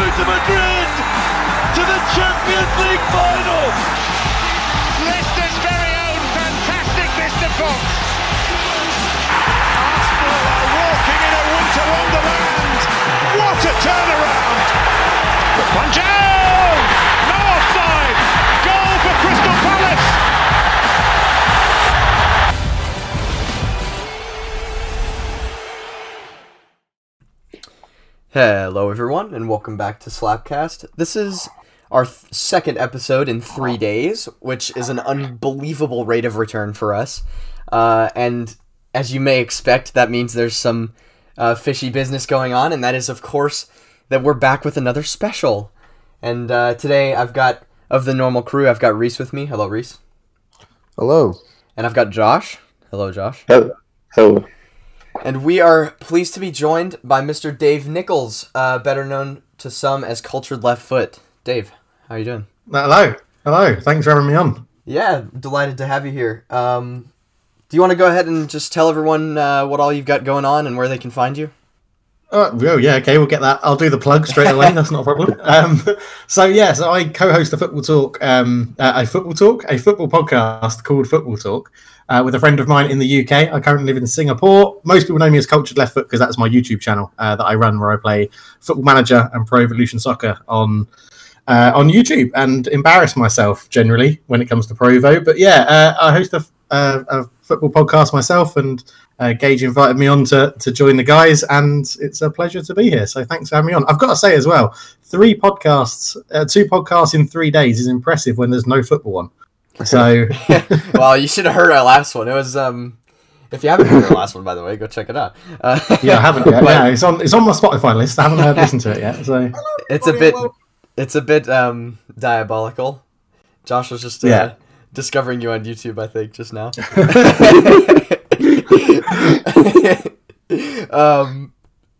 to Madrid to the Champions League final. Leicester's very own fantastic Mr. Fox. Arsenal are walking in a winter wonderland. What a turnaround! Juanjo! No Hello, everyone, and welcome back to Slapcast. This is our th- second episode in three days, which is an unbelievable rate of return for us. Uh, and as you may expect, that means there's some uh, fishy business going on, and that is, of course, that we're back with another special. And uh, today I've got, of the normal crew, I've got Reese with me. Hello, Reese. Hello. And I've got Josh. Hello, Josh. Hello. Hello. And we are pleased to be joined by Mr. Dave Nichols, uh, better known to some as Cultured Left Foot. Dave, how are you doing? Hello. Hello. Thanks for having me on. Yeah, delighted to have you here. Um, do you want to go ahead and just tell everyone uh, what all you've got going on and where they can find you? Oh, oh, yeah, okay, we'll get that. I'll do the plug straight away. That's not a problem. Um, so, yeah, so I co-host a football talk, um, uh, a football talk, a football podcast called Football Talk, uh, with a friend of mine in the UK. I currently live in Singapore. Most people know me as Cultured Left Foot because that's my YouTube channel uh, that I run, where I play Football Manager and Pro Evolution Soccer on uh, on YouTube and embarrass myself generally when it comes to Provo. But yeah, uh, I host a, a, a football podcast myself, and uh, Gage invited me on to, to join the guys, and it's a pleasure to be here. So thanks for having me on. I've got to say as well, three podcasts, uh, two podcasts in three days is impressive when there's no football on. So well, you should have heard our last one. It was um, if you haven't heard our last one, by the way, go check it out. Uh, yeah, I haven't yet. yeah, it's on it's on my Spotify list. I haven't heard listened to it yet. So it's a bit it's a bit um diabolical. Josh was just uh, Yeah. Discovering you on YouTube, I think, just now. um,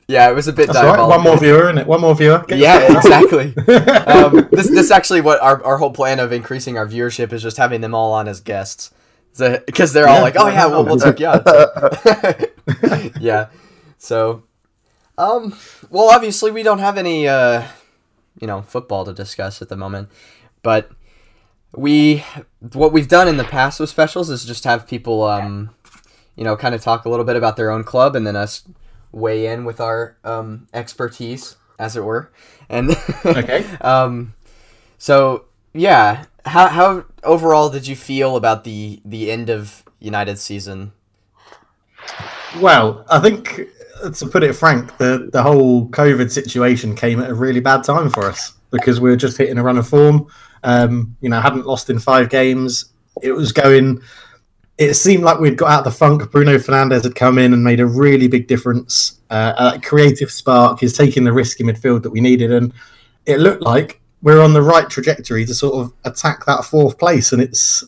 yeah, it was a bit that's all right. diabolical. One more viewer, in it? One more viewer. Get Yeah, exactly. um, this this actually what our, our whole plan of increasing our viewership is just having them all on as guests, because they're all Yeah. like, oh yeah, we'll, we'll take you on. So- yeah. So, um, well, obviously we don't have any, uh, you know, football to discuss at the moment, but we what we've done in the past with specials is just have people, um, you know, kind of talk a little bit about their own club, and then us weigh in with our um, expertise, as it were, and Okay. um, so yeah, how how overall did you feel about the the end of United season? Well, I think uh, to put it frank, the the whole COVID situation came at a really bad time for us because we were just hitting a run of form. Um, you know, hadn't lost in five games. It was going. It seemed like we'd got out of the funk. Bruno Fernandes had come in and made a really big difference. Uh, a creative spark. He's taking the risky midfield that we needed, and it looked like we're on the right trajectory to sort of attack that fourth place. And it's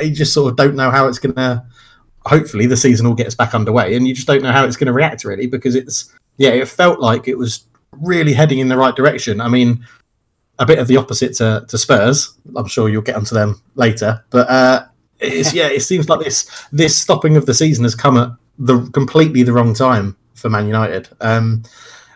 you just sort of don't know how it's going to hopefully the season all gets back underway and you just don't know how it's going to react really because it's yeah it felt like it was really heading in the right direction. I mean a bit of the opposite to, to spurs. I'm sure you'll get onto them later. But uh it's yeah it seems like this this stopping of the season has come at the completely the wrong time for man united. Um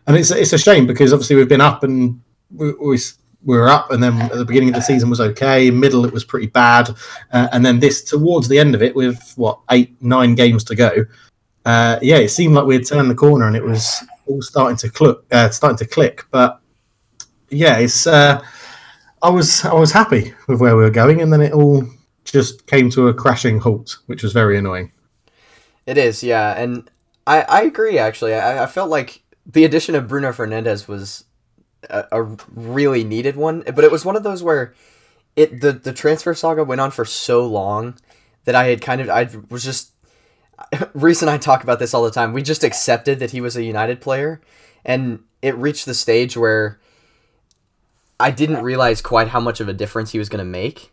and it's it's a shame because obviously we've been up and we, we we were up, and then at the beginning of the season was okay. Middle it was pretty bad, uh, and then this towards the end of it, with what eight nine games to go, uh, yeah, it seemed like we had turned the corner, and it was all starting to click, uh, starting to click. But yeah, it's uh, I was I was happy with where we were going, and then it all just came to a crashing halt, which was very annoying. It is, yeah, and I I agree actually. I I felt like the addition of Bruno Fernandes was a, a really needed one, but it was one of those where it the the transfer saga went on for so long that I had kind of I was just Reese and I talk about this all the time. We just accepted that he was a United player, and it reached the stage where I didn't realize quite how much of a difference he was going to make.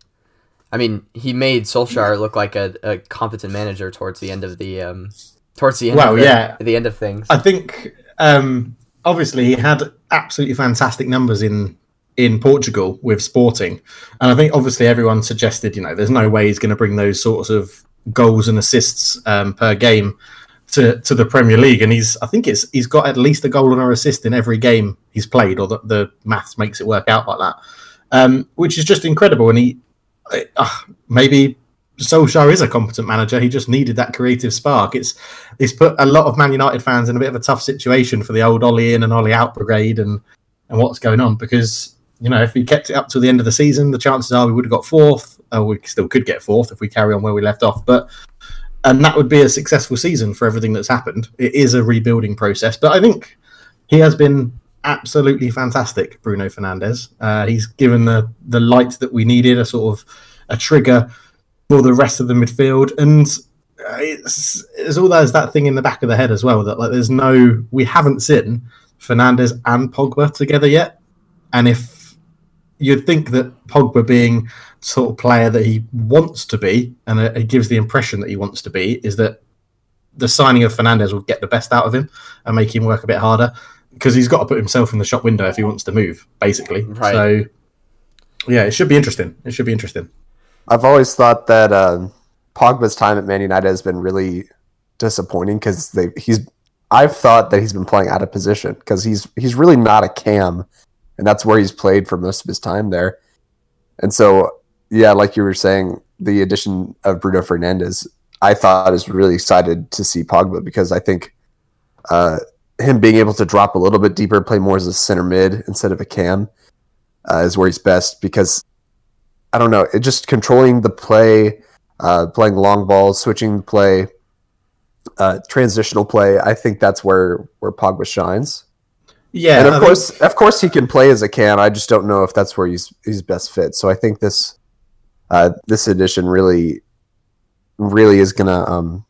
I mean, he made Solskjaer look like a, a competent manager towards the end of the um, towards the end. Well, of the, yeah. the end of things. I think um, obviously he had absolutely fantastic numbers in in Portugal with Sporting, and I think obviously everyone suggested you know there's no way he's going to bring those sorts of goals and assists um, per game to, to the Premier League, and he's I think it's he's got at least a goal and an assist in every game he's played, or the, the maths makes it work out like that, um, which is just incredible. And he uh, maybe Solskjaer is a competent manager. He just needed that creative spark. It's it's put a lot of Man United fans in a bit of a tough situation for the old Ole in and Ole out brigade and and what's going on because you know if we kept it up to the end of the season, the chances are we would have got fourth. Uh, we still could get fourth if we carry on where we left off, but and that would be a successful season for everything that's happened. It is a rebuilding process, but I think he has been absolutely fantastic, Bruno Fernandes. Uh, he's given the the light that we needed, a sort of a trigger for the rest of the midfield, and uh, it's, it's all there's that thing in the back of the head as well that like there's no we haven't seen Fernandes and Pogba together yet, and if you'd think that Pogba being sort of player that he wants to be, and it gives the impression that he wants to be, is that the signing of Fernandes will get the best out of him and make him work a bit harder because he's got to put himself in the shop window if he wants to move, basically. Right. So, yeah, it should be interesting. It should be interesting. I've always thought that uh, Pogba's time at Man United has been really disappointing because they he's. I've thought that he's been playing out of position because he's he's really not a cam, and that's where he's played for most of his time there. And so, yeah, like you were saying, the addition of Bruno Fernandes, I thought is really excited to see Pogba because I think uh, him being able to drop a little bit deeper, play more as a center mid instead of a cam, uh, is where he's best because I don't know, it just controlling the play, uh, playing long balls, switching play, uh, transitional play. I think that's where where Pogba shines. Yeah, and I of think- course, of course, he cam play as a can. I just don't know if that's where he's he's best fit. So I think this uh, this edition really really is gonna. Um,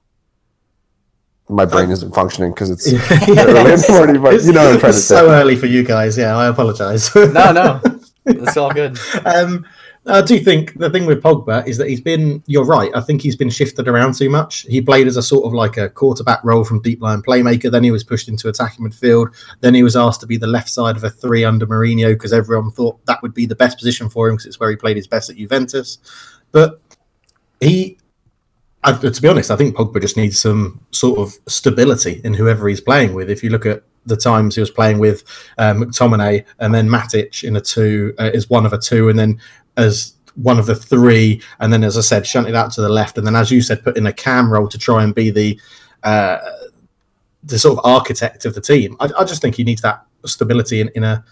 my brain isn't functioning because it's early in the morning, but you know what I'm trying to it's say. so early for you guys. Yeah, I apologize. No, no, it's all good. um, I do think the thing with Pogba is that he's been. You're right. I think he's been shifted around too much. He played as a sort of like a quarterback role from deep line playmaker. Then he was pushed into attacking midfield. Then he was asked to be the left side of a three under Mourinho because everyone thought that would be the best position for him because it's where he played his best at Juventus. But he, I, to be honest, I think Pogba just needs some sort of stability in whoever he's playing with. If you look at the times he was playing with uh, McTominay and then Matic in a two uh, is one of a two, and then as one of the three, and then as I said, shunted out to the left, and then as you said, put in a cam role to try and be the uh, the sort of architect of the team. I, I just think he needs that stability in, in a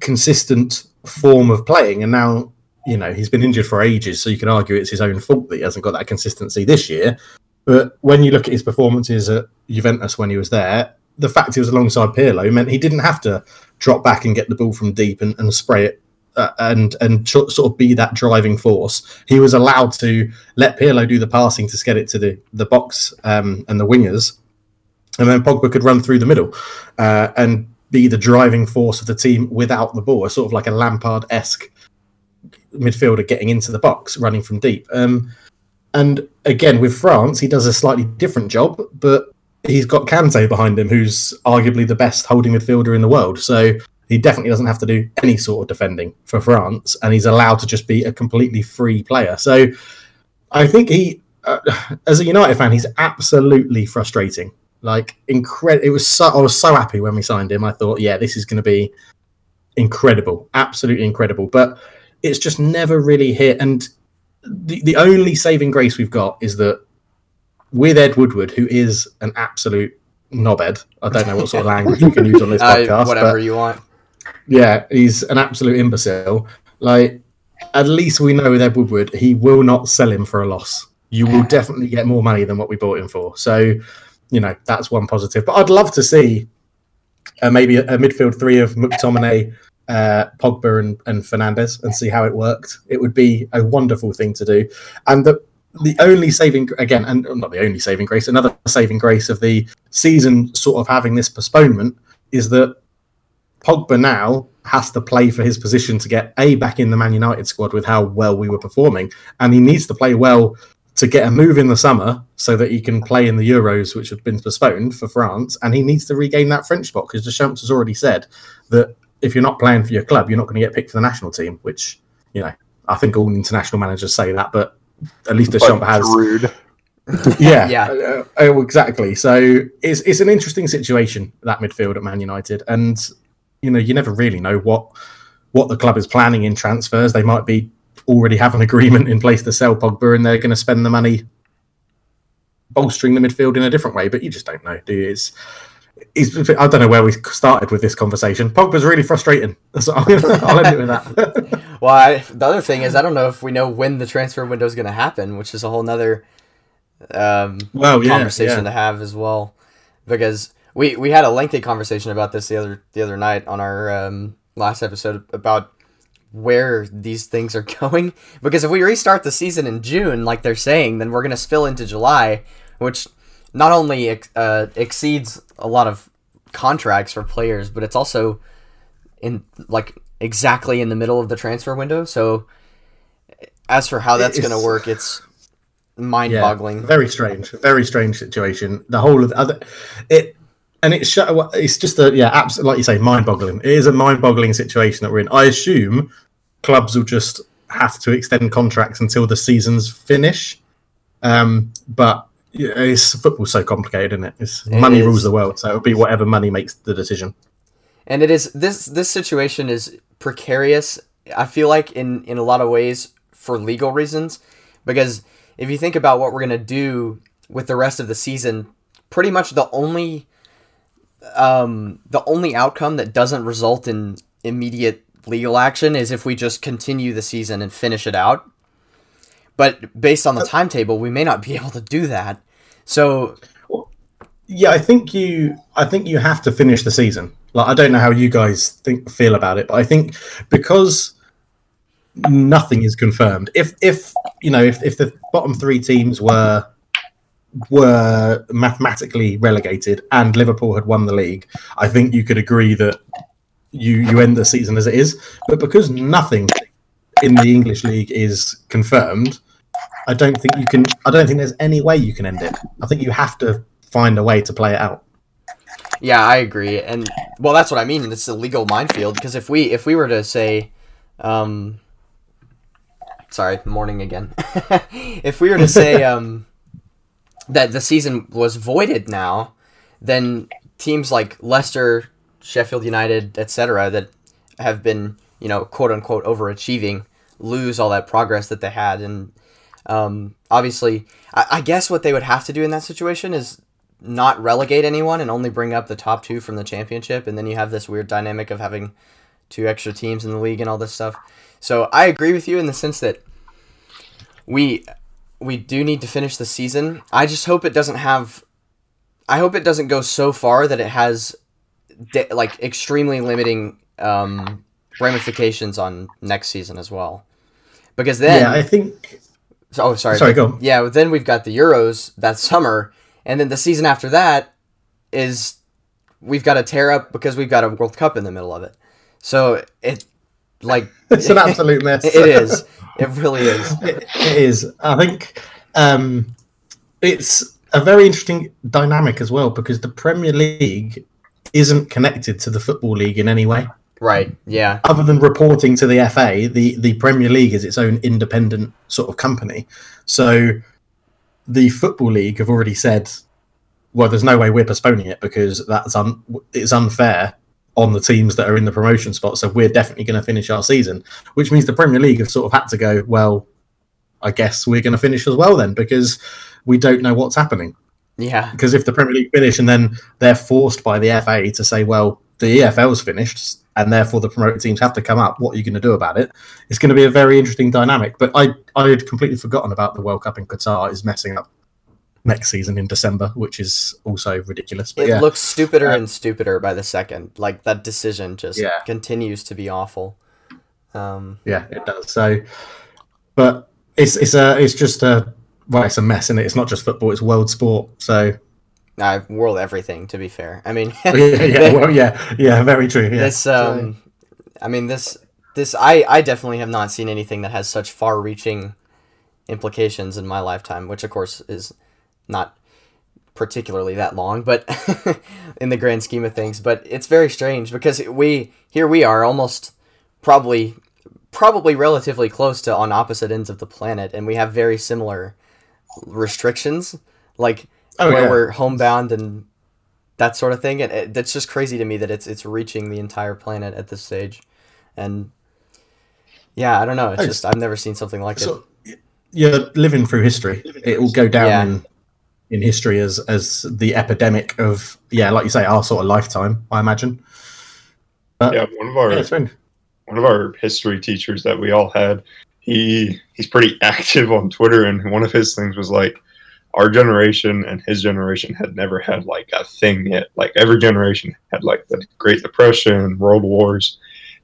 consistent form of playing, and now you know he's been injured for ages, so you can argue it's his own fault that he hasn't got that consistency this year. But when you look at his performances at Juventus when he was there, the fact he was alongside Pirlo meant he didn't have to drop back and get the ball from deep and, and spray it uh, and and sort of be that driving force. He was allowed to let Pirlo do the passing to get it to the the box um, and the wingers, and then Pogba could run through the middle uh, and be the driving force of the team without the ball, sort of like a Lampard esque midfielder getting into the box, running from deep. Um, and again, with France, he does a slightly different job, but he's got Kante behind him, who's arguably the best holding midfielder in the world. So he definitely doesn't have to do any sort of defending for France, and he's allowed to just be a completely free player. So I think he, uh, as a United fan, he's absolutely frustrating. Like incredible. It was so I was so happy when we signed him. I thought, yeah, this is going to be incredible, absolutely incredible. But it's just never really hit. And the the only saving grace we've got is that with Ed Woodward, who is an absolute knobhead. I don't know what sort of language you can use on this Uh, podcast. whatever but you want. Yeah, he's an absolute imbecile. Like, at least we know with Ed Woodward, he will not sell him for a loss. You will definitely get more money than what we bought him for. So, you know, that's one positive. But I'd love to see uh, maybe a, a midfield three of McTominay, uh, Pogba, and, and Fernandes and see how it worked. It would be a wonderful thing to do. And the the only saving again, and not the only saving grace, another saving grace of the season sort of having this postponement is that Pogba now has to play for his position to get a back in the Man United squad with how well we were performing, and he needs to play well to get a move in the summer so that he can play in the Euros, which have been postponed for France, and he needs to regain that French spot because Deschamps has already said that if you're not playing for your club, you're not going to get picked for the national team. Which you know, I think all international managers say that, but at least Deschamps But has Giroud. yeah, Yeah. uh, oh, exactly. So it's it's an interesting situation that midfield at Man United, and you know you never really know what what the club is planning in transfers. They might be already have an agreement in place to sell Pogba, and they're going to spend the money bolstering the midfield in a different way. But you just don't know, do you? It's, it's, I don't know where we started with this conversation. Pogba's really frustrating. So I'll, I'll end it with that. Well, I, the other thing is, I don't know if we know when the transfer window is going to happen, which is a whole nother um, well, yeah, conversation yeah. to have as well, because we we had a lengthy conversation about this the other the other night on our um, last episode about where these things are going. Because if we restart the season in June, like they're saying, then we're going to spill into July, which not only ex- uh, exceeds a lot of contracts for players, but it's also in like exactly in the middle of the transfer window. So as for how that's going to work, it's mind-boggling. Yeah, very strange, very strange situation. The whole of the other, it, and it's sh- it's just a yeah, absolutely like you say, mind-boggling. It is a mind-boggling situation that we're in. I assume clubs will just have to extend contracts until the seasons finish. Um, but yeah, it's football's so complicated, isn't it? It's, It money is. rules the world, so it'll be whatever money makes the decision. and it is this this situation is precarious i feel like in in a lot of ways for legal reasons because if you think about what we're going to do with the rest of the season pretty much the only um the only outcome that doesn't result in immediate legal action is if we just continue the season and finish it out but based on the timetable we may not be able to do that so Yeah, I think you. I think you have to finish the season. Like, I don't know how you guys think feel about it, but I think because nothing is confirmed. If if you know if if the bottom three teams were were mathematically relegated and Liverpool had won the league, I think you could agree that you you end the season as it is. But because nothing in the English league is confirmed, I don't think you can. I don't think there's any way you can end it. I think you have to find a way to play it out. Yeah, I agree, and well, that's what I mean. It's a legal minefield because if we if we were to say, um, sorry, morning again. if we were to say um, that the season was voided now, then teams like Leicester, Sheffield United, etc., that have been you know quote unquote overachieving lose all that progress that they had, and um, obviously, I, I guess what they would have to do in that situation is not relegate anyone and only bring up the top two from the championship, and then you have this weird dynamic of having two extra teams in the league and all this stuff. So I agree with you in the sense that we we do need to finish the season. I just hope it doesn't have. I hope it doesn't go so far that it has de- like extremely limiting um, ramifications on next season as well. Because then, yeah, I think. oh sorry, Sorry, go yeah, then we've got the Euros that summer, and then the season after that is we've got to tear up because we've got a World Cup in the middle of it. So it like It's an absolute mess. it is. It really is. it, it is. I think um, it's a very interesting dynamic as well because the Premier League isn't connected to the Football League in any way. Right. Yeah. Other than reporting to the FA, the, the Premier League is its own independent sort of company. So the Football League have already said, well, there's no way we're postponing it because that's un- it's unfair on the teams that are in the promotion spot. So we're definitely going to finish our season, which means the Premier League have sort of had to go, well, I guess we're going to finish as well then because we don't know what's happening. Yeah. Because if the Premier League finish and then they're forced by the FA to say, well, the EFL's finished and therefore the promoted teams have to come up, what are you going to do about it? It's going to be a very interesting dynamic. But I, I had completely forgotten about the World Cup in Qatar is messing up next season in December, which is also ridiculous. But It yeah, looks stupider Uh, and stupider by the second. Like that decision just Yeah. continues to be awful. Um, yeah, it does. So, but it's it's a it's just a well, it's a mess, and it? it's not just football; it's world sport. So uh, world everything. To be fair, I mean, yeah, yeah, well, yeah, yeah, very true. Yeah. this. Um, I mean, this. This. I. I definitely have not seen anything that has such far-reaching implications in my lifetime, which of course is not particularly that long, but in the grand scheme of things. But it's very strange because we here we are almost probably probably relatively close to on opposite ends of the planet, and we have very similar restrictions, like Oh, where yeah. we're homebound and that sort of thing. And it, that's just crazy to me that it's it's reaching the entire planet at this stage, and yeah, I don't know. It's Oh, just I've never seen something like it. So you're living through history. It will go down Yeah. in in history as as the epidemic of yeah, like you say, our sort of lifetime. I imagine. But, Yeah, one of our yeah, one of our history teachers that we all had, he he's pretty active on Twitter, and one of his things was like, our generation and his generation had never had like a thing yet. Like every generation had like the Great Depression, World Wars,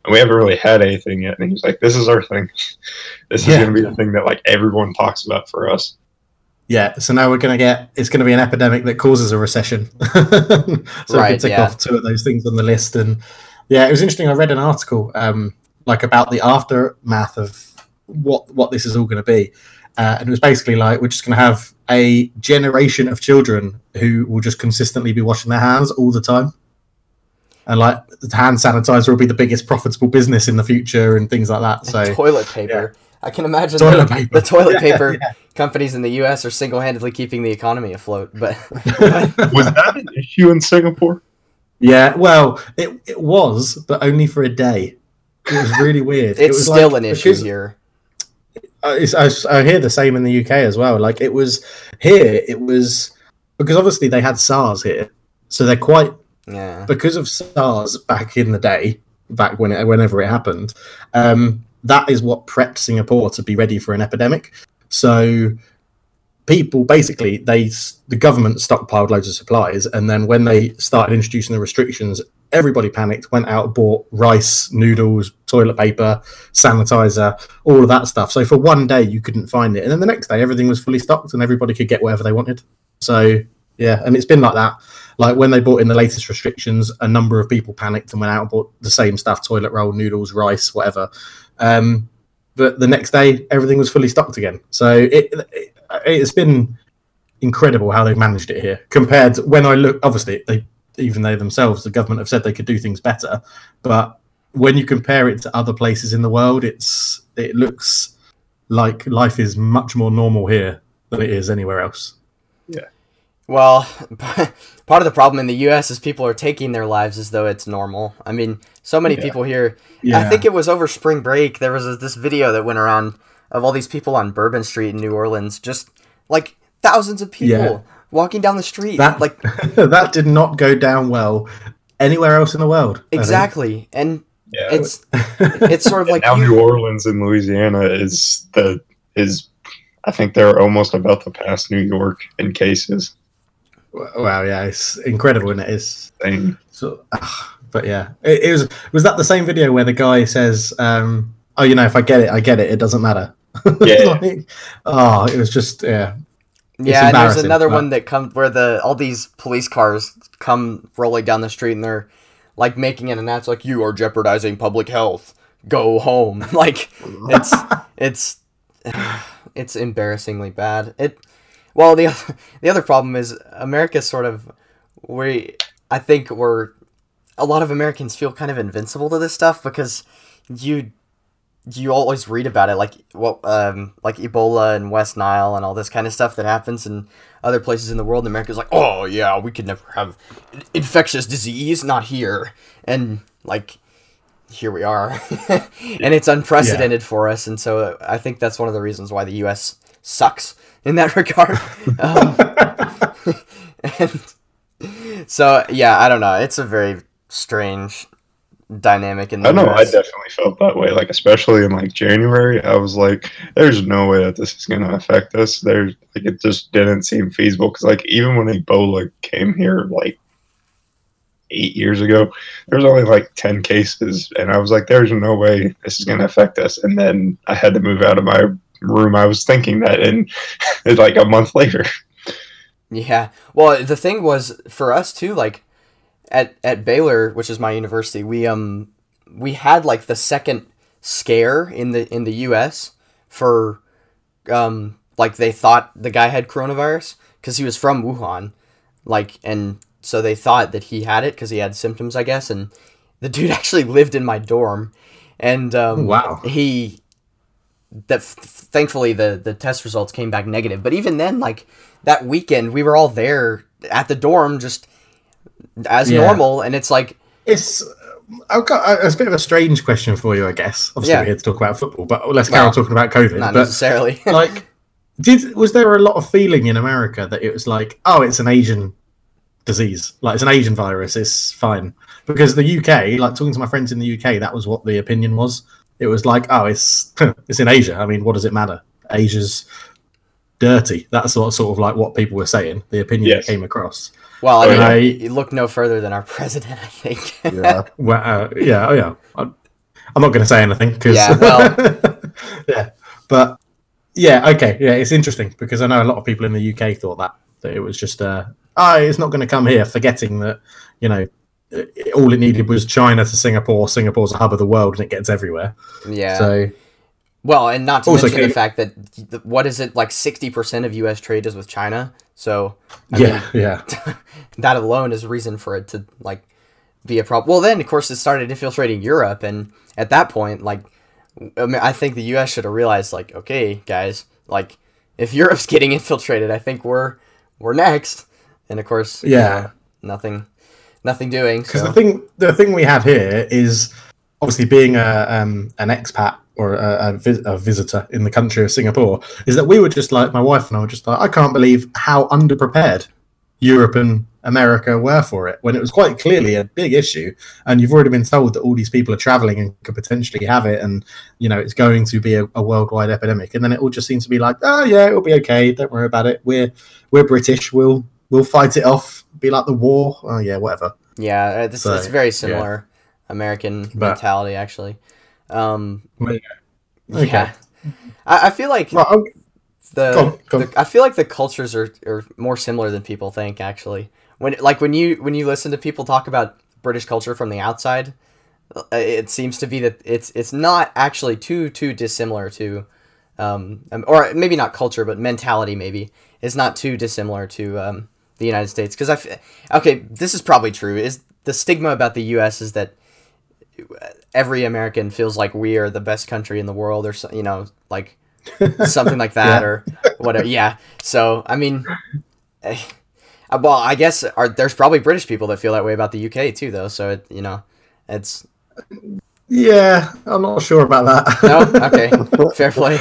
and we haven't really had anything yet. And he's like, "This is our thing. This is Yeah. going to be the thing that like everyone talks about for us." Yeah, so now we're going to get it's going to be an epidemic that causes a recession. so we Right, can tick yeah. off two of those things on the list. And yeah, it was interesting. I read an article um, like about the aftermath of what what this is all going to be, uh, and it was basically like we're just going to have a generation of children who will just consistently be washing their hands all the time. And like hand sanitizer will be the biggest profitable business in the future and things like that. So toilet paper. I can imagine Toilet the, paper. the toilet Yeah, paper yeah. companies in the U.S. are single-handedly keeping the economy afloat. But Was that an issue in Singapore? Yeah, well, it, it was, but only for a day. It was really weird. it it's was still like- an issue because- here. it's, I, I hear the same in the UK as well. Like it was here, it was because obviously they had SARS here, so they're quite Yeah. because of SARS back in the day, back when it, whenever it happened. Um, that is what prepped Singapore to be ready for an epidemic. So people basically they the government stockpiled loads of supplies, and then when they started introducing the restrictions, everybody panicked, went out, bought rice, noodles, toilet paper, sanitizer, all of that stuff. So for one day you couldn't find it, and then the next day everything was fully stocked, and everybody could get whatever they wanted. So yeah, and it's been like that. Like when they brought in the latest restrictions, a number of people panicked and went out and bought the same stuff: toilet roll, noodles, rice, whatever. Um, but the next day, everything was fully stocked again. So it, it it's been incredible how they've managed it here. Compared to when I look, obviously they even they themselves, the government have said they could do things better, but when you compare it to other places in the world, it's it looks like life is much more normal here than it is anywhere else. Well, part of the problem in the U.S. is people are taking their lives as though it's normal. I mean, so many Yeah. people here. Yeah. I think it was over spring break. There was this video that went around of all these people on Bourbon Street in New Orleans, just like thousands of people Yeah. walking down the street. That like that did not go down well anywhere else in the world. Exactly, and Yeah. it's it's sort of like now you- New Orleans and Louisiana is the is I think they're almost about to pass New York in cases. Wow, yeah, it's incredible, and it is. Thing. So, ah, but yeah, it, it was. Was that the same video where the guy says, um, "Oh, you know, if I get it, I get it. It doesn't matter." Yeah. Like, oh, it was just yeah. Yeah, and there's another but- one that comes where the all these police cars come rolling down the street and they're like making an announce like you are jeopardizing public health. Go home. Like it's it's it's embarrassingly bad. It well the oth- the other problem is America's sort of we I think we're a lot of Americans feel kind of invincible to this stuff because you you always read about it like what um like Ebola and West Nile and all this kind of stuff that happens in other places in the world and America's like oh yeah we could never have infectious disease not here. And like here we are. And it's unprecedented for us and so I think that's one of the reasons why the US sucks in that regard um, and so yeah I don't know it's a very strange dynamic in the I know I definitely felt that way. Like especially in like January, I was like, "There's no way that this is going to affect us." There's like it just didn't seem feasible because like even when Ebola came here like eight years ago, there was only like ten cases, and I was like, "There's no way this is going to affect us." And then I had to move out of my room. I was thinking that, and like a month later, Yeah. Well, the thing was for us too, like at at Baylor, which is my university, we um we had like the second scare in the in the US for um like they thought the guy had coronavirus cuz he was from Wuhan. Like and so they thought that he had it cuz he had symptoms, I guess, and the dude actually lived in my dorm and um Wow. he that f- thankfully the the test results came back negative. But even then, like that weekend, we were all there at the dorm just as Yeah. normal, and it's like It's I've got uh, it's a bit of a strange question for you, I guess. Obviously, Yeah. we're here to talk about football, but let's carry on talking about COVID. not but necessarily. like, did was there a lot of feeling in America that it was like, oh, it's an Asian disease, like it's an Asian virus, it's fine? Because the UK, like talking to my friends in the UK, that was what the opinion was. It was like, oh, it's it's in Asia. I mean, what does it matter? Asia's dirty. That's what sort of like what people were saying. The opinion Yes. that came across. well, I mean, I- you look no further than our president, I think. Yeah. Well, uh, yeah, oh yeah. I'm, I'm not going to say anything because Yeah, well- yeah, but yeah, okay, yeah, it's interesting because I know a lot of people in the UK thought that that it was just uh, oh, it's not going to come here, forgetting that you know it, all it needed was China to Singapore. Singapore's a hub of the world and it gets everywhere. yeah. So Well, and not to Also, mention the fact that the, what is it like sixty percent of U.S. trade is with China. So I yeah, yeah, that alone is a reason for it to like be a problem. Well, then of course it started infiltrating Europe, and at that point, like I, mean, I think the U.S. should have realized, like, okay, guys, like if Europe's getting infiltrated, I think we're we're next. And of course, you Yeah. know, nothing, nothing doing. because So. the thing the thing we have here is obviously being a um, an expat or a, a, vis- a visitor in the country of Singapore is that we were just like my wife and I were just like I can't believe how underprepared Europe and America were for it when it was quite clearly a big issue and you've already been told that all these people are traveling and could potentially have it and you know it's going to be a, a worldwide epidemic and then it all just seems to be like oh yeah it'll be okay don't worry about it we're we're British we'll we'll fight it off be like the war oh yeah whatever Yeah, uh, this So, it's very yeah. similar American But- mentality actually. Um, Okay. yeah, I, I feel like Right, I'm- the, Go on, go on. the I feel like the cultures are, are more similar than people think actually. When like when you when you listen to people talk about British culture from the outside, uh, it seems to be that it's it's not actually too too dissimilar to um, um, or maybe not culture but mentality maybe is not too dissimilar to um, the United States because I f- okay this is probably true is the stigma about the U.S. is that every American feels like we are the best country in the world or so, you know like something like that Yeah. or whatever yeah so I mean eh, uh, well I guess are, there's probably British people that feel that way about the UK too though so it, you know it's yeah, I'm not sure about that. no okay fair play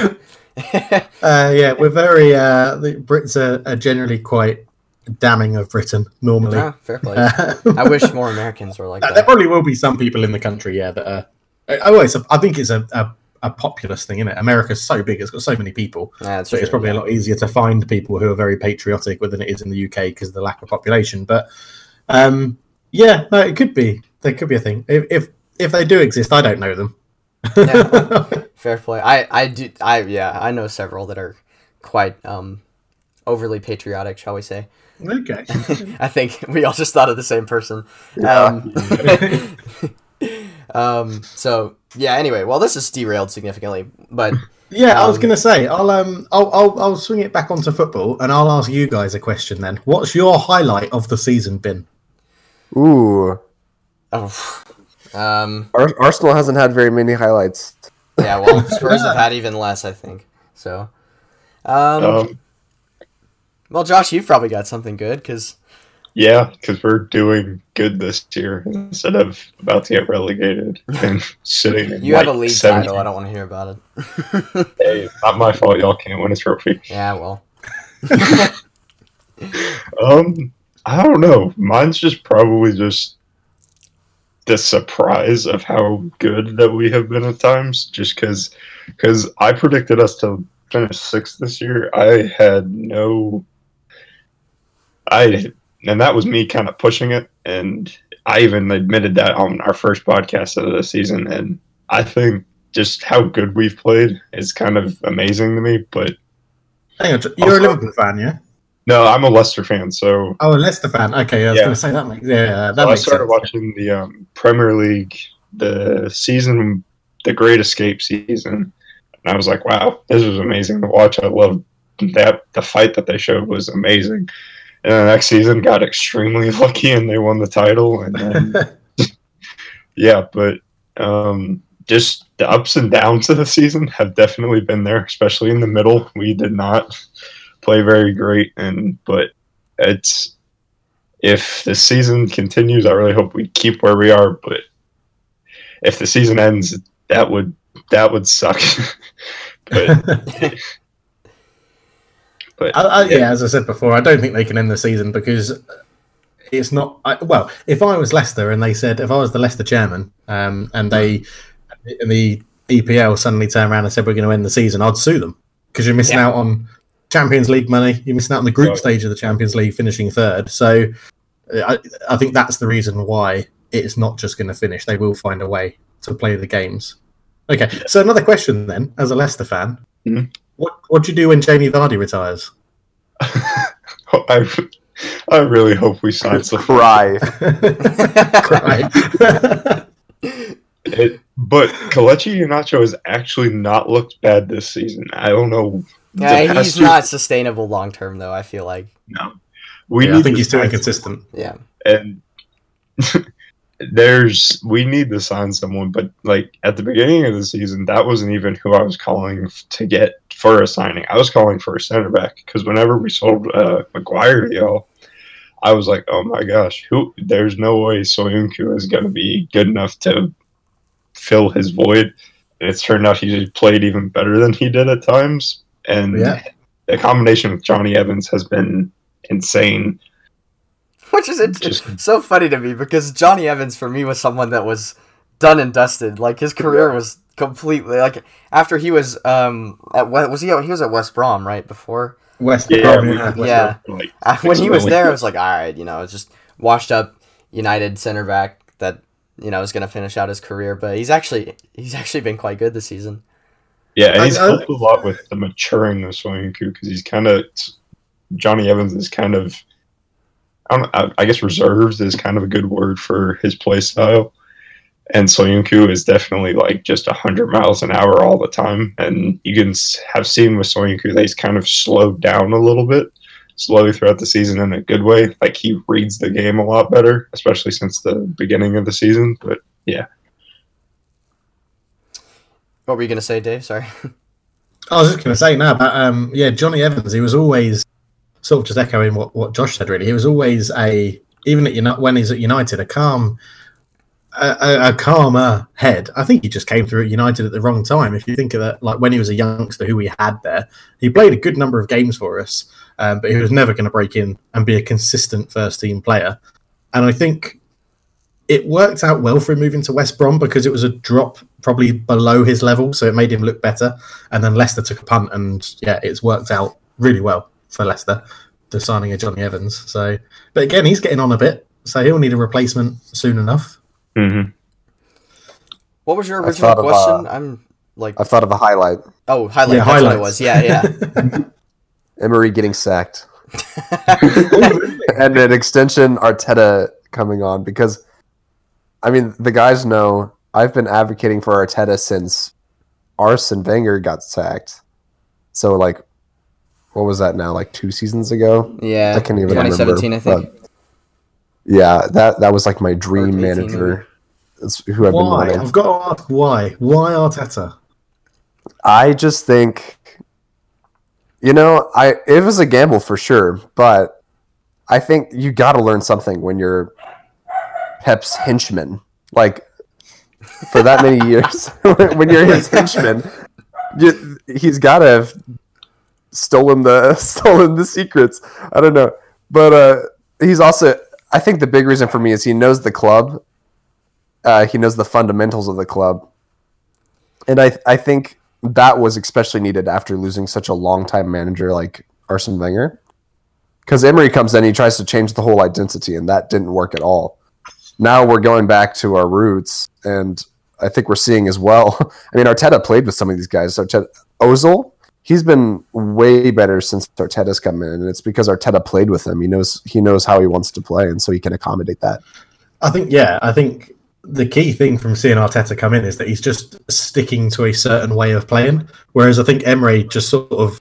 uh, yeah, we're very. Uh, the Brits are, are generally quite damning of Britain normally. Ah, fair play Uh, I wish more Americans were like that. there probably will be some people in the country, yeah, that are. I, always, I think it's a, a, a populous thing, isn't it? America's so big; it's got so many people. That's So it's probably yeah. a lot easier to find people who are very patriotic than it is in the UK because of the lack of population. But um, yeah, no, it could be. There could be a thing. If if, if they do exist, I don't know them. Yeah. Fair play. I I do I yeah I know several that are quite um overly patriotic, shall we say? Okay. I think we all just thought of the same person. Um, um. So yeah. Anyway, well, this is derailed significantly, but Yeah, I was Um, going to say I'll um I'll, I'll I'll swing it back onto football and I'll ask you guys a question then. What's your highlight of the season been? Ooh, oh, um. Ar- Arsenal hasn't had very many highlights. Yeah. Well, Spurs have had even less, I think. So. Um. Um, well, Josh, you've probably got something good because yeah, because we're doing good this year instead of about to get relegated and sitting. In you like have a league 17th. title. I don't want to hear about it. Hey, not my fault. Y'all can't win a trophy. yeah. Well. Um, I don't know. Mine's just probably just the surprise of how good that we have been at times. Just because, because I predicted us to finish sixth this year. I had no, I, and that was me kind of pushing it, and I even admitted that on our first podcast of the season. And I think just how good we've played is kind of amazing to me. But Hang on, you're a Also- Liverpool fan, yeah? no, I'm a Leicester fan, so Oh, a Leicester fan. Okay, I was Yeah. going to say that makes yeah that So I started sense. watching the um, Premier League, the season, the Great Escape season, and I was like, "Wow, this was amazing to watch." I loved that. The fight that they showed was amazing. And the next season got extremely lucky and they won the title. And then, yeah, but um, just the ups and downs of the season have definitely been there, especially in the middle. We did not play very great, and but it's if the season continues, I really hope we keep where we are. But if the season ends, that would that would suck. but but I, I, yeah, as I said before, I don't think they can end the season because it's not. I, well, if I was Leicester and they said, if I was the Leicester chairman, um, and they and the EPL suddenly turned around and said we're going to end the season, I'd sue them because you're missing Yeah. out on Champions League money. You're missing out on the group Right. stage of the Champions League, finishing third. So I, I think that's the reason why it's not just going to finish. They will find a way to play the games. Okay, so another question then, as a Leicester fan, Mhm. What what do you do when Jamie Vardy retires? I I really hope we sign some. Cry. Cry. It, but Kelechi Iheanacho has actually not looked bad this season. I don't know. Yeah, he's two- not sustainable long term though. I feel like. No, we Yeah, need I think he's too sign inconsistent. Yeah. and there's we need to sign someone but like at the beginning of the season that wasn't even who i was calling to get for a signing. I was calling for a center back because whenever we sold uh Maguire to y'all i was like oh my gosh who there's no way soyuncu is going to be good enough to fill his void. And it's turned out he played even better than he did at times. And Yeah. the combination with Jonny Evans has been insane. Which is it's Just- so funny to me because Jonny Evans for me was someone that was done and dusted. Like his career was completely like after he was um at what was he he was at West Brom right before West yeah, Brom, we- yeah. Yeah. like, uh, when he was there I was like all right you know it's just washed up United center back that you know is going to finish out his career but he's actually he's actually been quite good this season. Yeah, and I- he's I- helped a lot with the maturing of Soyuncu because he's kind of Jonny Evans is kind of I don't I, I guess reserved is kind of a good word for his play style, and Soyuncu is definitely like just hundred miles an hour all the time, and you can have seen with Soyuncu that he's kind of slowed down a little bit. Slowly throughout the season in a good way, like he reads the game a lot better, especially since the beginning of the season. But yeah. What were you going to say Dave? Sorry. I was just going to say now, but um, yeah, Jonny Evans. He was always sort of just echoing what, what Josh said. Really, he was always a even at United when he's at United, a calm, a, a, calmer head. I think he just came through at United at the wrong time. If you think of that, like when he was a youngster, who we had there, he played a good number of games for us, um, but he was never going to break in and be a consistent first team player. And I think it worked out well for him moving to West Brom because it was a drop probably below his level, so it made him look better. And then Leicester took a punt, and yeah, it's worked out really well for Leicester, the signing of Jonny Evans. So, but again, he's getting on a bit, so he'll need a replacement soon enough. Mhm. What was your original question? uh, I'm like I thought of a highlight. oh highlight Yeah, that's what it was. Yeah, yeah. Emery getting sacked. and an extension Arteta coming on because I mean the guys know I've been advocating for Arteta since Arsene Wenger got sacked. So like what was that now? Like two seasons ago? yeah. I can't even 2017 remember. I think. But- yeah, that that was like my dream manager. It's who I've been Why? wanting. I've got to ask why. Why Arteta? I just think, you know, I it was a gamble for sure, but I think you got to learn something when you're Pep's henchman. Like for that many years, when you're his henchman, you, he's got to have stolen the stolen the secrets. I don't know, but uh, he's also. I think the big reason for me is he knows the club. Uh, he knows the fundamentals of the club, and I I think that was especially needed after losing such a long time manager like Arsene Wenger. Because Emery comes in, he tries to change the whole identity, and that didn't work at all. Now we're going back to our roots, and I think we're seeing as well. I mean, Arteta played with some of these guys. Arteta, Ozil, he's been way better since Arteta's come in, and it's because Arteta played with him. He knows he knows how he wants to play, and so he can accommodate that. I think yeah, I think the key thing from seeing Arteta come in is that he's just sticking to a certain way of playing. Whereas I think Emery just sort of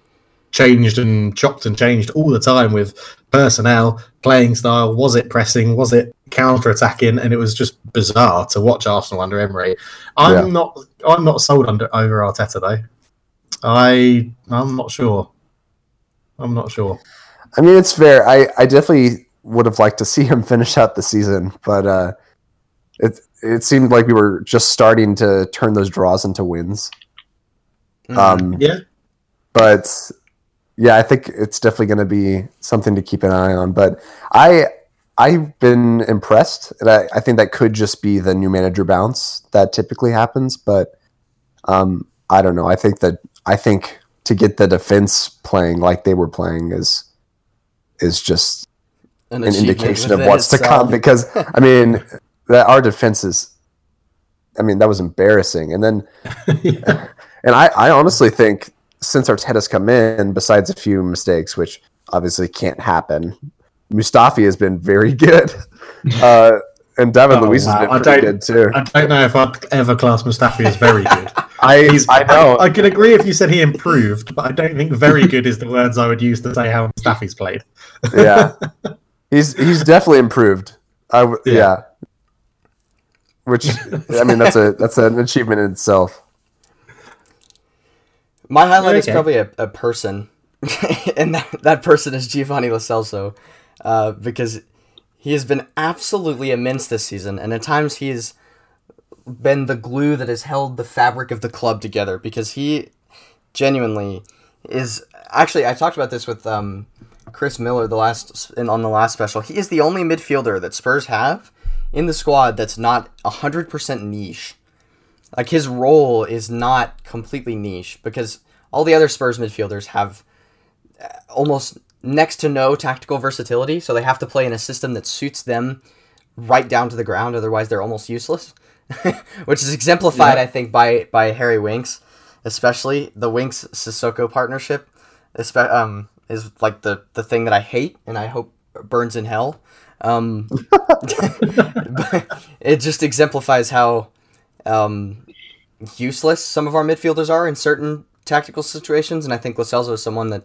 changed and chopped and changed all the time with personnel, playing style? Was it pressing? Was it counter attacking? And it was just bizarre to watch Arsenal under Emery. I'm Yeah. not. I'm not sold under over Arteta though. I I'm not sure. I'm not sure. I mean, it's fair. I, I definitely would have liked to see him finish out the season, but uh, it it seemed like we were just starting to turn those draws into wins. Mhm. Um, Yeah. but yeah, I think it's definitely going to be something to keep an eye on. But I I've been impressed, and I, I think that could just be the new manager bounce that typically happens. But um, I don't know. I think that I think to get the defense playing like they were playing is is just an achievement indication of what's to come. Because I mean, that our defense is. I mean, that was embarrassing, and then and I, I honestly think since Arteta's come in, besides a few mistakes, which obviously can't happen, Mustafi has been very good. Uh, and David Oh, Luiz has wow. been I pretty don't- good too. I don't know if I'd ever class Mustafi as very good. I, He's, I know. I, could agree if you said he improved, but I don't think very good is the words I would use to say how Mustafi's played. yeah, he's he's definitely improved. I w- Yeah. yeah. Which I mean, that's a that's an achievement in itself. My highlight is probably a, a person, and that, that person is Giovanni Lo Celso, uh, because he has been absolutely immense this season, and at times he has been the glue that has held the fabric of the club together. Because he genuinely is actually I talked about this with um, Chris Miller the last on the last special. He is the only midfielder that Spurs have in the squad that's not hundred percent niche. Like his role is not completely niche because all the other Spurs midfielders have uh, almost next to no tactical versatility, so they have to play in a system that suits them right down to the ground. Otherwise, they're almost useless. Which is exemplified, Yeah. I think, by by Harry Winks, especially the Winks Sissoko partnership. Espe- um, is like the the thing that I hate, and I hope burns in hell. Um, but it just exemplifies how um, useless some of our midfielders are in certain tactical situations, and I think Celso is someone that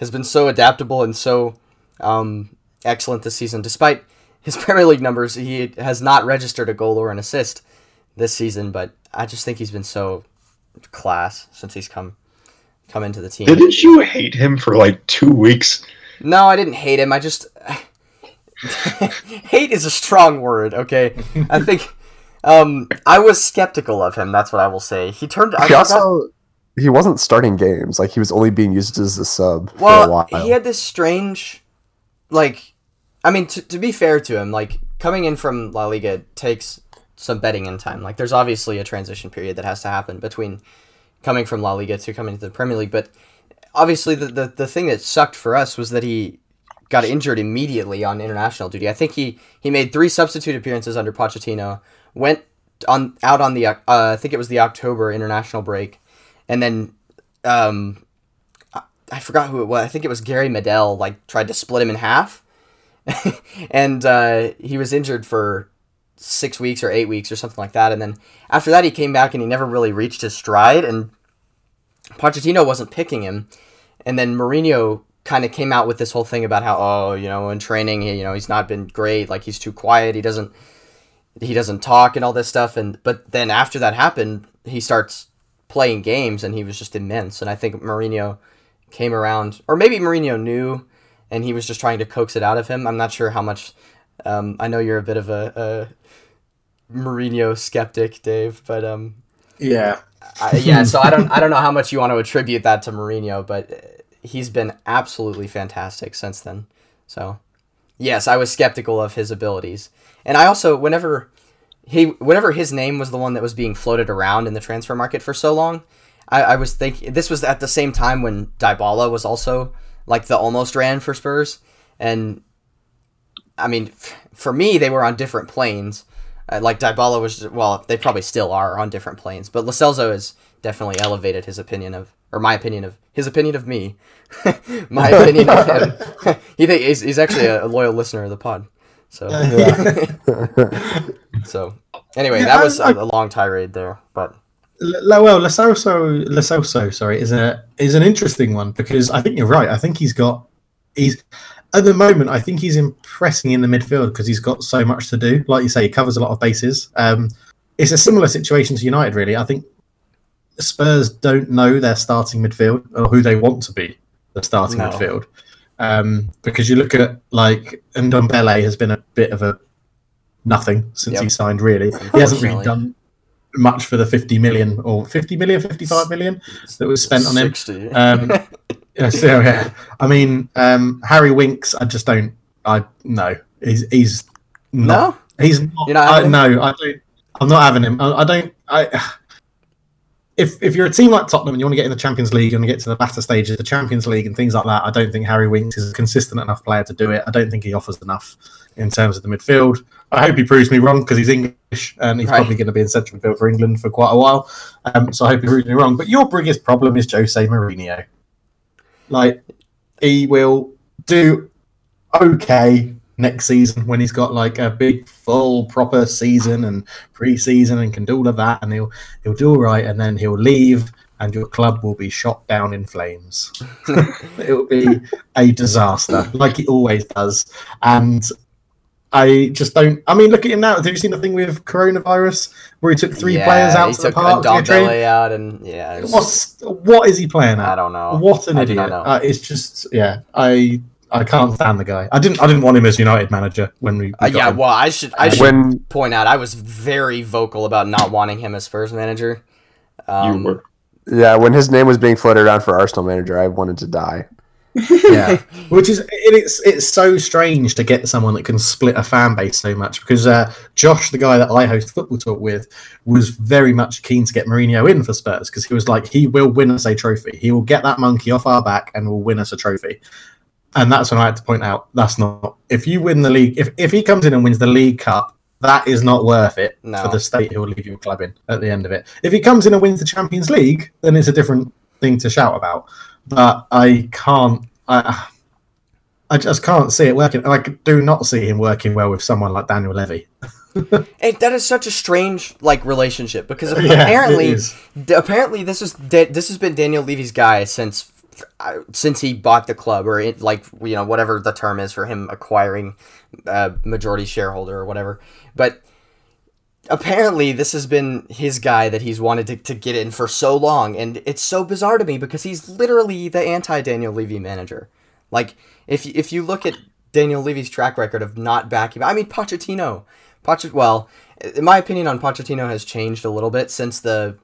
has been so adaptable and so um, excellent this season. Despite his Premier League numbers, he has not registered a goal or an assist this season, but I just think he's been so class since he's come come into the team. Didn't you hate him for like two weeks? No, I didn't hate him. I just hate is a strong word. Okay, I think um, I was skeptical of him. That's what I will say. He turned. I He forgot- also he wasn't starting games; like he was only being used as a sub for a well, while. he had this strange, like, I mean, to, to be fair to him, like coming in from La Liga takes some betting in time. Like, there's obviously a transition period that has to happen between coming from La Liga to coming to the Premier League. But obviously, the, the, the thing that sucked for us was that he got injured immediately on international duty. I think he, he made three substitute appearances under Pochettino, went on out on the uh, I think it was the October international break, and then um, I, I forgot who it was. I think it was Gary Medel. Like tried to split him in half, and uh, he was injured for six weeks or eight weeks or something like that. And then after that, he came back and he never really reached his stride. And Pochettino wasn't picking him. And then Mourinho kind of came out with this whole thing about how, oh, you know, in training, you know, he's not been great. Like he's too quiet. He doesn't, he doesn't talk and all this stuff. And but then after that happened, he starts playing games and he was just immense. And I think Mourinho came around, or maybe Mourinho knew, and he was just trying to coax it out of him. I'm not sure how much. Um, I know you're a bit of a, a Mourinho skeptic, Dave, but um, Yeah. I, yeah. So I don't I don't know how much you want to attribute that to Mourinho, but he's been absolutely fantastic since then. So yes, I was skeptical of his abilities, and I also whenever he whenever his name was the one that was being floated around in the transfer market for so long, I, I was thinking this was at the same time when Dybala was also like the almost ran for Spurs, and I mean, f- for me they were on different planes. Uh, like Dybala was, well, they probably still are on different planes, but Lo Celso has definitely elevated his opinion of, or my opinion of, his opinion of me, my opinion of him. he think he's, he's actually a loyal listener of the pod. So, so anyway, Yeah, that was I- a, a long tirade there, but well, Lo Celso, Lacelso, sorry, is a is an interesting one because I think you're right. I think he's got he's at the moment, I think he's impressing in the midfield because he's got so much to do. Like you say, he covers a lot of bases. Um, it's a similar situation to United, really. I think Spurs don't know their starting midfield or who they want to be the starting No. midfield. Um, because you look at like Ndombele has been a bit of a nothing since Yep. he signed. Really, he hasn't really done much for the 50 million or 50 million, 55 million that was spent on him. 60. Um, yeah, so, yeah. I mean, um, Harry Winks. I just don't. I no. He's he's not. He's not. You're not I, no, I don't. I'm not having him. I, I don't. I. If if you're a team like Tottenham and you want to get in the Champions League, and get to the latter stages of the Champions League and things like that, I don't think Harry Winks is a consistent enough player to do it. I don't think he offers enough in terms of the midfield. I hope he proves me wrong because he's English and he's Right. probably going to be in central midfield for England for quite a while. Um, so I hope he proves me wrong. But your biggest problem is Jose Mourinho. Like he will do okay next season when he's got like a big full proper season and pre-season and can do all of that and he'll he'll do all right and then he'll leave and your club will be shot down in flames it'll be a disaster like it always does and I just don't. I mean, look at him now. Have you seen the thing with coronavirus where he took three Yeah, players out to the park? to get trained? Ndombele out, and yeah, was- What's what is he playing at? I don't know. What an I do idiot! not know. Uh, it's just yeah. I I can't stand the guy. I didn't I didn't want him as United manager when we. we Uh, yeah, him. well, I should I should When point out I was very vocal about not wanting him as Spurs manager. Um, you were. yeah, when his name was being floated around for Arsenal manager, I wanted to die. yeah, which is it, it's it's so strange to get someone that can split a fan base so much because uh, Josh, the guy that I host football talk with, was very much keen to get Mourinho in for Spurs because he was like, he will win us a trophy. He will get that monkey off our back and will win us a trophy. And that's when I had to point out that's not if you win the league if if he comes in and wins the league cup. That is not worth it No. for the state he'll leave your club in at the end of it. If he comes in and wins the Champions League, then it's a different thing to shout about. But I can't. I, I just can't see it working. I do not see him working well with someone like Daniel Levy. Hey, that is such a strange like relationship because apparently, it apparently this is this has been Daniel Levy's guy since since he bought the club or it, like you know whatever the term is for him acquiring uh, majority shareholder or whatever. But apparently this has been his guy that he's wanted to, to get in for so long, and it's so bizarre to me because he's literally the anti Daniel Levy manager. Like if if you look at Daniel Levy's track record of not backing, I mean Pochettino, Poch well, my opinion on Pochettino has changed a little bit since the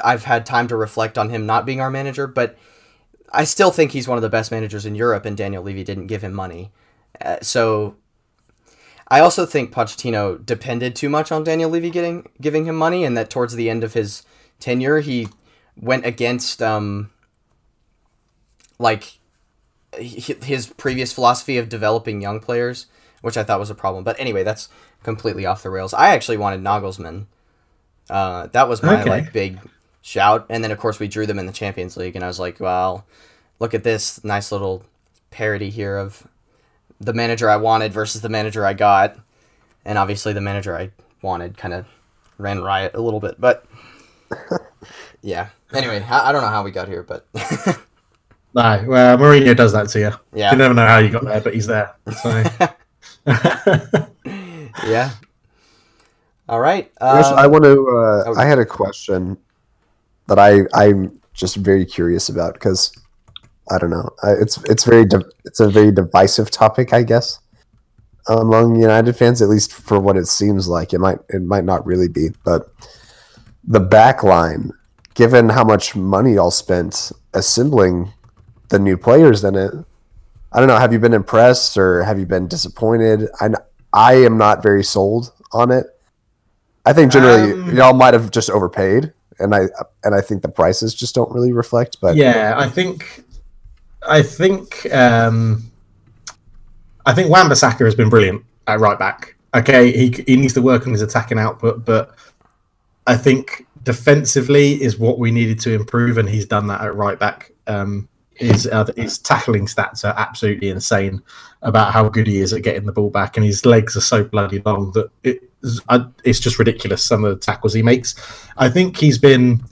I've had time to reflect on him not being our manager, but I still think he's one of the best managers in Europe, and Daniel Levy didn't give him money. Uh, so I also think Pochettino depended too much on Daniel Levy getting giving him money, and that towards the end of his tenure, he went against um, like his previous philosophy of developing young players, which I thought was a problem. But anyway, that's completely off the rails. I actually wanted Nagelsmann. Uh, that was my Okay. like big shout, and then of course we drew them in the Champions League, and I was like, well, look at this nice little parody here of the manager I wanted versus the manager I got, and obviously the manager I wanted kind of ran riot a little bit, but yeah. Anyway, I, I don't know how we got here, but No, well, Mourinho does that to you. Yeah. You never know how you got there, but he's there. So. yeah. All right. Chris, um, I want to. Uh, oh. I had a question that I I'm just very curious about because I don't know. I, it's it's very it's a very divisive topic, I guess, among United fans. At least for what it seems like, it might it might not really be, but the back line, given how much money y'all spent assembling the new players in it, I don't know. Have you been impressed or have you been disappointed? I I am not very sold on it. I think generally Um, y'all might have just overpaid, and I and I think the prices just don't really reflect. But yeah, I think, I think, um, I think Wan-Bissaka has been brilliant at right back. Okay, he he needs to work on his attacking output, but I think defensively is what we needed to improve, and he's done that at right back. Um, his uh, his tackling stats are absolutely insane about how good he is at getting the ball back, and his legs are so bloody long that it—it's just ridiculous. Some of the tackles he makes. I think he's been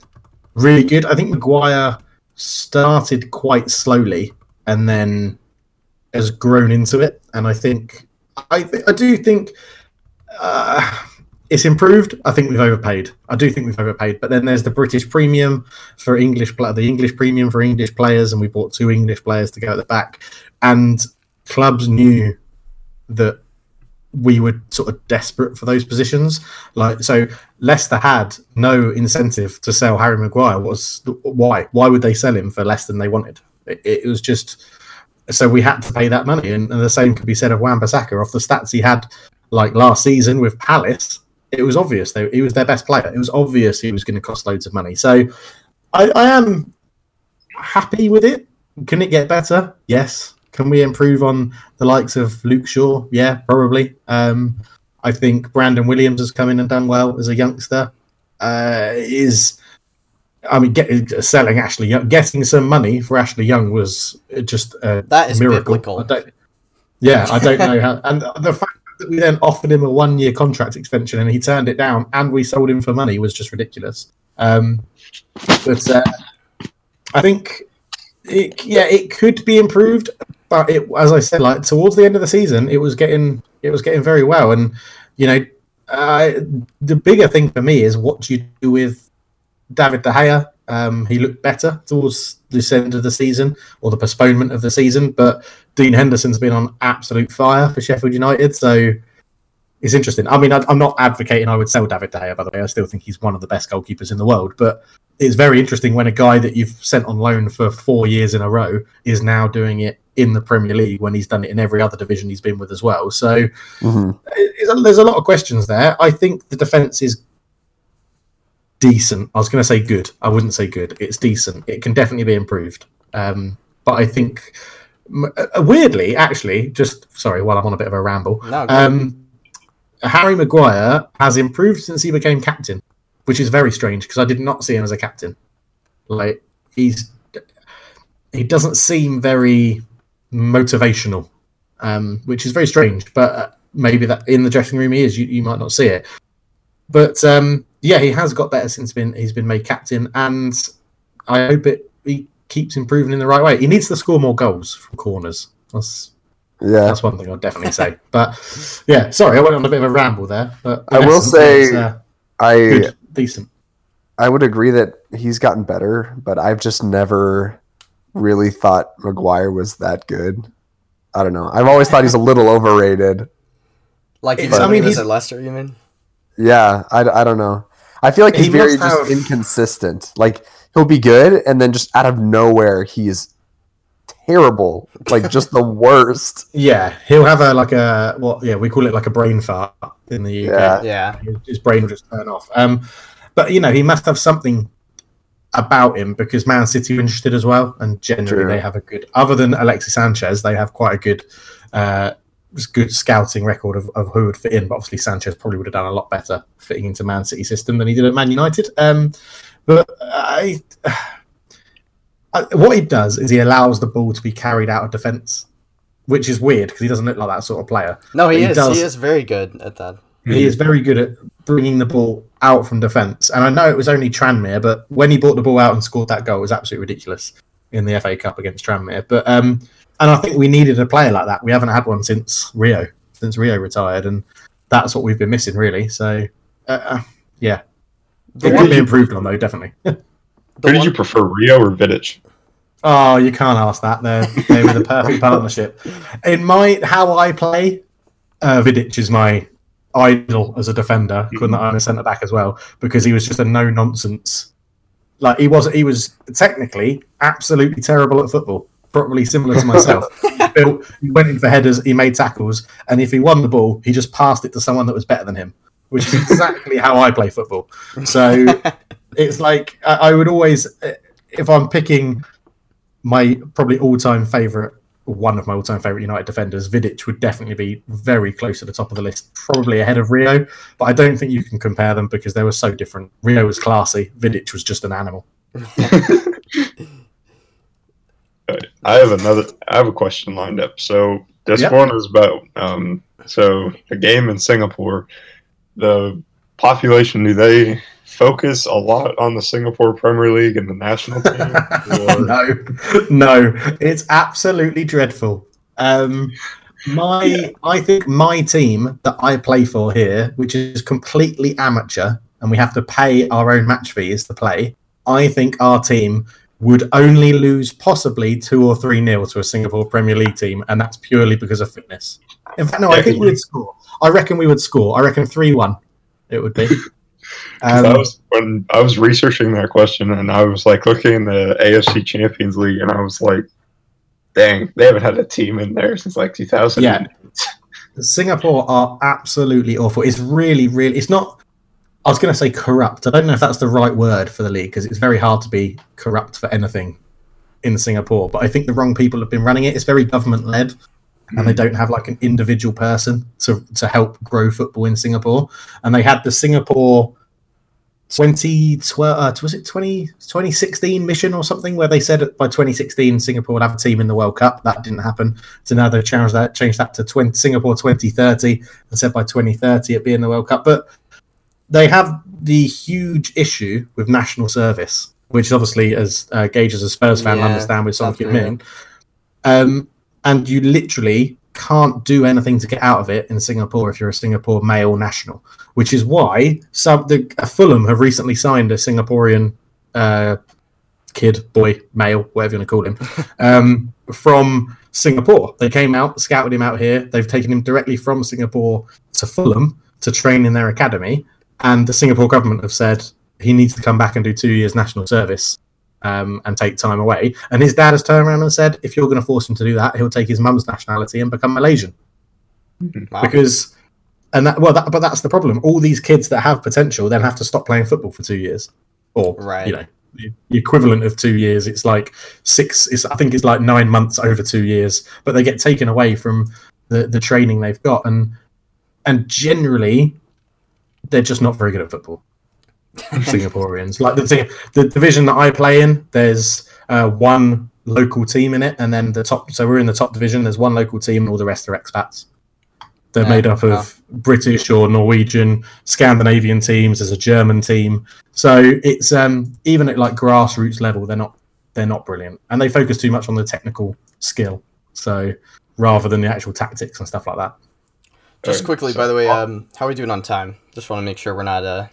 really good. I think Maguire started quite slowly and then has grown into it, and I think I th- I do think uh, it's improved. I think we've overpaid. I do think we've overpaid. But then there's the British premium for English, the English premium for English players, and we bought two English players to go at the back. And clubs knew that we were sort of desperate for those positions. Like so, Leicester had no incentive to sell Harry Maguire. Was why? Why would they sell him for less than they wanted? It, it was just so we had to pay that money, and, and the same could be said of Wan-Bissaka. Off the stats he had, like last season with Palace, it was obvious they, he was their best player. It was obvious he was going to cost loads of money. So I, I am happy with it. Can it get better? Yes. Can we improve on the likes of Luke Shaw? Yeah, probably. Um, I think Brandon Williams has come in and done well as a youngster. Uh, is I mean, get, selling Ashley Young, getting some money for Ashley Young was just a That is miracle. biblical. I don't, yeah, I don't know how. And the fact that we then offered him a one-year contract extension and he turned it down, and we sold him for money was just ridiculous. Um, but uh, I think, it, yeah, it could be improved. But it, as I said, like towards the end of the season, it was getting it was getting very well. And you know, the bigger thing for me is what do you do with David De Gea. Um, he looked better towards the end of the season or the postponement of the season, but Dean Henderson's been on absolute fire for Sheffield United. So it's interesting. I mean, I, I'm not advocating I would sell David De Gea, by the way. I still think he's one of the best goalkeepers in the world, but it's very interesting when a guy that you've sent on loan for four years in a row is now doing it in the Premier League when he's done it in every other division he's been with as well. So Mhm. there's a lot of questions there. I think the defense is decent. I was going to say good. I wouldn't say good. It's decent. It can definitely be improved. Um, but I think, uh, weirdly, actually, just sorry, while I'm on a bit of a ramble, No, um, Harry Maguire has improved since he became captain, which is very strange because I did not see him as a captain. Like he's he doesn't seem very motivational, um, which is very strange. But uh, maybe that in the dressing room he is. You, you might not see it, but um, yeah, he has got better since been he's been made captain, and I hope it he keeps improving in the right way. He needs to score more goals from corners. That's Yeah. that's one thing I'd definitely say. But yeah, sorry, I went on a bit of a ramble there. But I will say- it's, uh, I good, decent. I would agree that he's gotten better, but I've just never really thought Maguire was that good. I don't know. I've always thought he's a little overrated. Like It's- he's, I I mean, mean, he's- at Leicester, you mean? Yeah, I, I don't know. I feel like he's He very must just have- inconsistent. Like he'll be good, and then just out of nowhere, he's terrible. Like just the worst. Yeah, he'll have a like a what? Yeah, we call it like a brain fart in the UK. Yeah. Yeah. His- His brain will just turn off. Um, but you know, he must have something about him because Man City are interested as well, and generally True. they have a good. Other than Alexis Sanchez, they have quite a good, uh, good scouting record of, of who would fit in. But obviously, Sanchez probably would have done a lot better fitting into Man City system than he did at Man United. Um, but I, I, what he does is he allows the ball to be carried out of defence, which is weird because he doesn't look like that sort of player. No, he, He is. does. He is very good at that. He is very good at bringing the ball out from defence. And I know it was only Tranmere, but when he brought the ball out and scored that goal, it was absolutely ridiculous in the FA Cup against Tranmere. But um, and I think we needed a player like that. We haven't had one since Rio, since Rio retired, and that's what we've been missing, really. So uh, uh, yeah, The it one- could be improved on though, definitely. The Who did you prefer, Rio or Vidic? Oh, you can't ask that. They're they were the perfect partnership. In my how I play, uh, Vidic is my idol as a defender. Couldn't I'm a centre back as well because he was just a no nonsense. Like he was, he was technically absolutely terrible at football. Probably similar to myself. Built, he went in for headers, he made tackles, and if he won the ball, he just passed it to someone that was better than him, which is exactly how I play football. So it's like I, I would always, uh, if I'm picking my probably all-time favorite, one of my all-time favorite United defenders, Vidic would definitely be very close to the top of the list, probably ahead of Rio. But I don't think you can compare them because they were so different. Rio was classy, Vidic was just an animal. I have another. I have a question lined up. So this Yep. one is about um. So the game in Singapore, the population do they focus a lot on the Singapore Premier League and the national team? no, no, it's absolutely dreadful. Um, my, I think my team that I play for here, which is completely amateur, and we have to pay our own match fees to play. I think our team would only lose possibly two or three nil to a Singapore Premier League team, and that's purely because of fitness. In fact, no, I think we would score. I reckon we would score. I reckon three one. It would be. 'Cause I Um, was when I was researching that question, and I was like looking in the AFC Champions League, and I was like, "Dang, they haven't had a team in there since like 2000." Yeah. Singapore are absolutely awful. It's really, really. It's not. I was going to say corrupt. I don't know if that's the right word for the league because it's very hard to be corrupt for anything in Singapore. But I think the wrong people have been running it. It's very government led, and they don't have like an individual person to to help grow football in Singapore. And they had the Singapore 2012 uh, was it 20, 2016 mission or something where they said by 2016 Singapore would have a team in the World Cup. That didn't happen. So now they've changed that, changed that to 20, Singapore 2030 and said by 2030 it'd be in the World Cup. But they have the huge issue with national service, which obviously, as uh, Gage as a Spurs fan, Yeah, understand with Son that's real. Heung-min. Um, and you literally can't do anything to get out of it in Singapore if you're a Singapore male national, which is why some the uh, Fulham have recently signed a Singaporean uh, kid, boy, male, whatever you want to call him, um, from Singapore. They came out, scouted him out here. They've taken him directly from Singapore to Fulham to train in their academy, and the Singapore government have said he needs to come back and do two years national service um, and take time away. And his dad has turned around and said, if you're going to force him to do that, he'll take his mum's nationality and become Malaysian. Wow. Because, and that, well, that, but that's the problem. All these kids that have potential then have to stop playing football for two years, or Right. you know, the the equivalent of two years. It's like six. It's I think it's like nine months over two years, but they get taken away from the the training they've got, and and generally, they're just not very good at football. Singaporeans. Like the thing, the division that I play in, there's uh, one local team in it, and then the top. So we're in the top division. There's one local team, and all the rest are expats. They're Yeah, made up of wow. British or Norwegian, Scandinavian teams. There's a German team. So it's um, even at like grassroots level, they're not they're not brilliant, and they focus too much on the technical skill. So rather than the actual tactics and stuff like that. Just quickly, so- by the way, um, how are we doing on time? Just want to make sure we're not. Uh...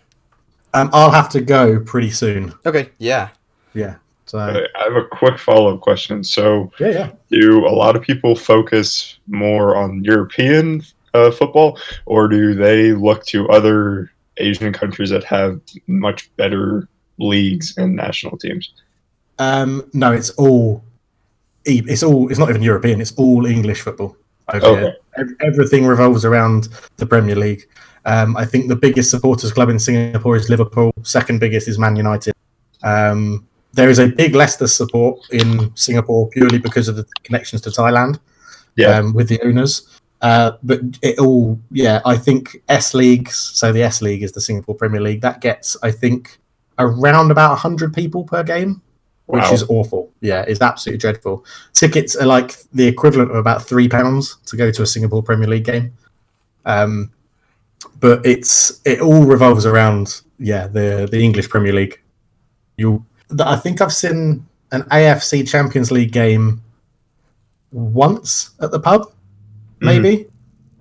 Um, I'll have to go pretty soon. Okay, yeah. Yeah. So I have a quick follow up question. So, yeah, yeah. do a lot of people focus more on European uh, football, or do they look to other Asian countries that have much better leagues and national teams? Um, no, it's all. e- It's all. It's not even European. It's all English football over Okay. here. Everything revolves around the Premier League. Um, I think the biggest supporters club in Singapore is Liverpool. Second biggest is Man United. Um, there is a big Leicester support in Singapore purely because of the connections to Thailand Yeah. um, with the owners. Uh, but it all, yeah, I think S leagues. So the S League is the Singapore Premier League. That gets, I think, around about hundred people per game, which is awful. Yeah, it's absolutely dreadful. Tickets are like the equivalent of about three pounds to go to a Singapore Premier League game. Um, but it's it all revolves around yeah the the English Premier League. You, I think I've seen an AFC Champions League game once at the pub, maybe,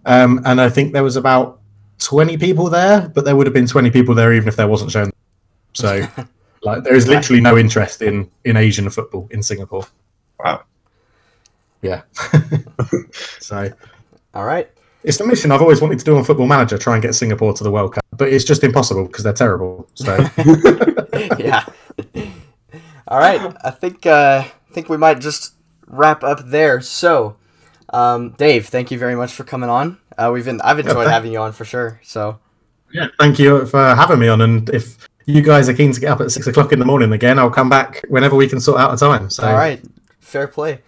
um, and I think there was about twenty people there, but there would have been twenty people there even if there wasn't shown. So, like, there is literally no interest in in Asian football in Singapore. Wow. Yeah. so All right. It's the mission I've always wanted to do on Football Manager, try and get Singapore to the World Cup, but it's just impossible because they're terrible. So yeah. All right. I think uh, I think we might just wrap up there. So, um, Dave, thank you very much for coming on. Uh, we've been I've enjoyed thank- having you on for sure. So, yeah, thank you for having me on. And if you guys are keen to get up at six o'clock in the morning again, I'll come back whenever we can sort out a time. So all right, fair play.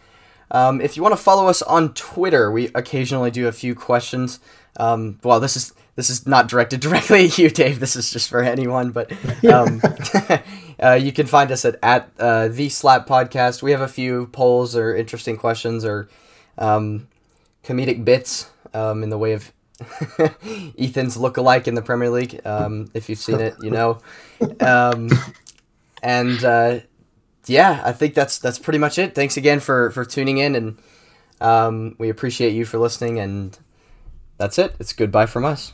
Um, if you want to follow us on Twitter, we occasionally do a few questions. Um, well, this is this is not directed directly at you, Dave. This is just for anyone. But um, uh, you can find us at at uh, the Slap Podcast. We have a few polls or interesting questions or um, comedic bits um, in the way of Ethan's look-alike in the Premier League. Um, if you've seen it, you know. Um, and uh, yeah, I think that's that's pretty much it. Thanks again for for tuning in, and um, we appreciate you for listening. And that's it. It's goodbye from us.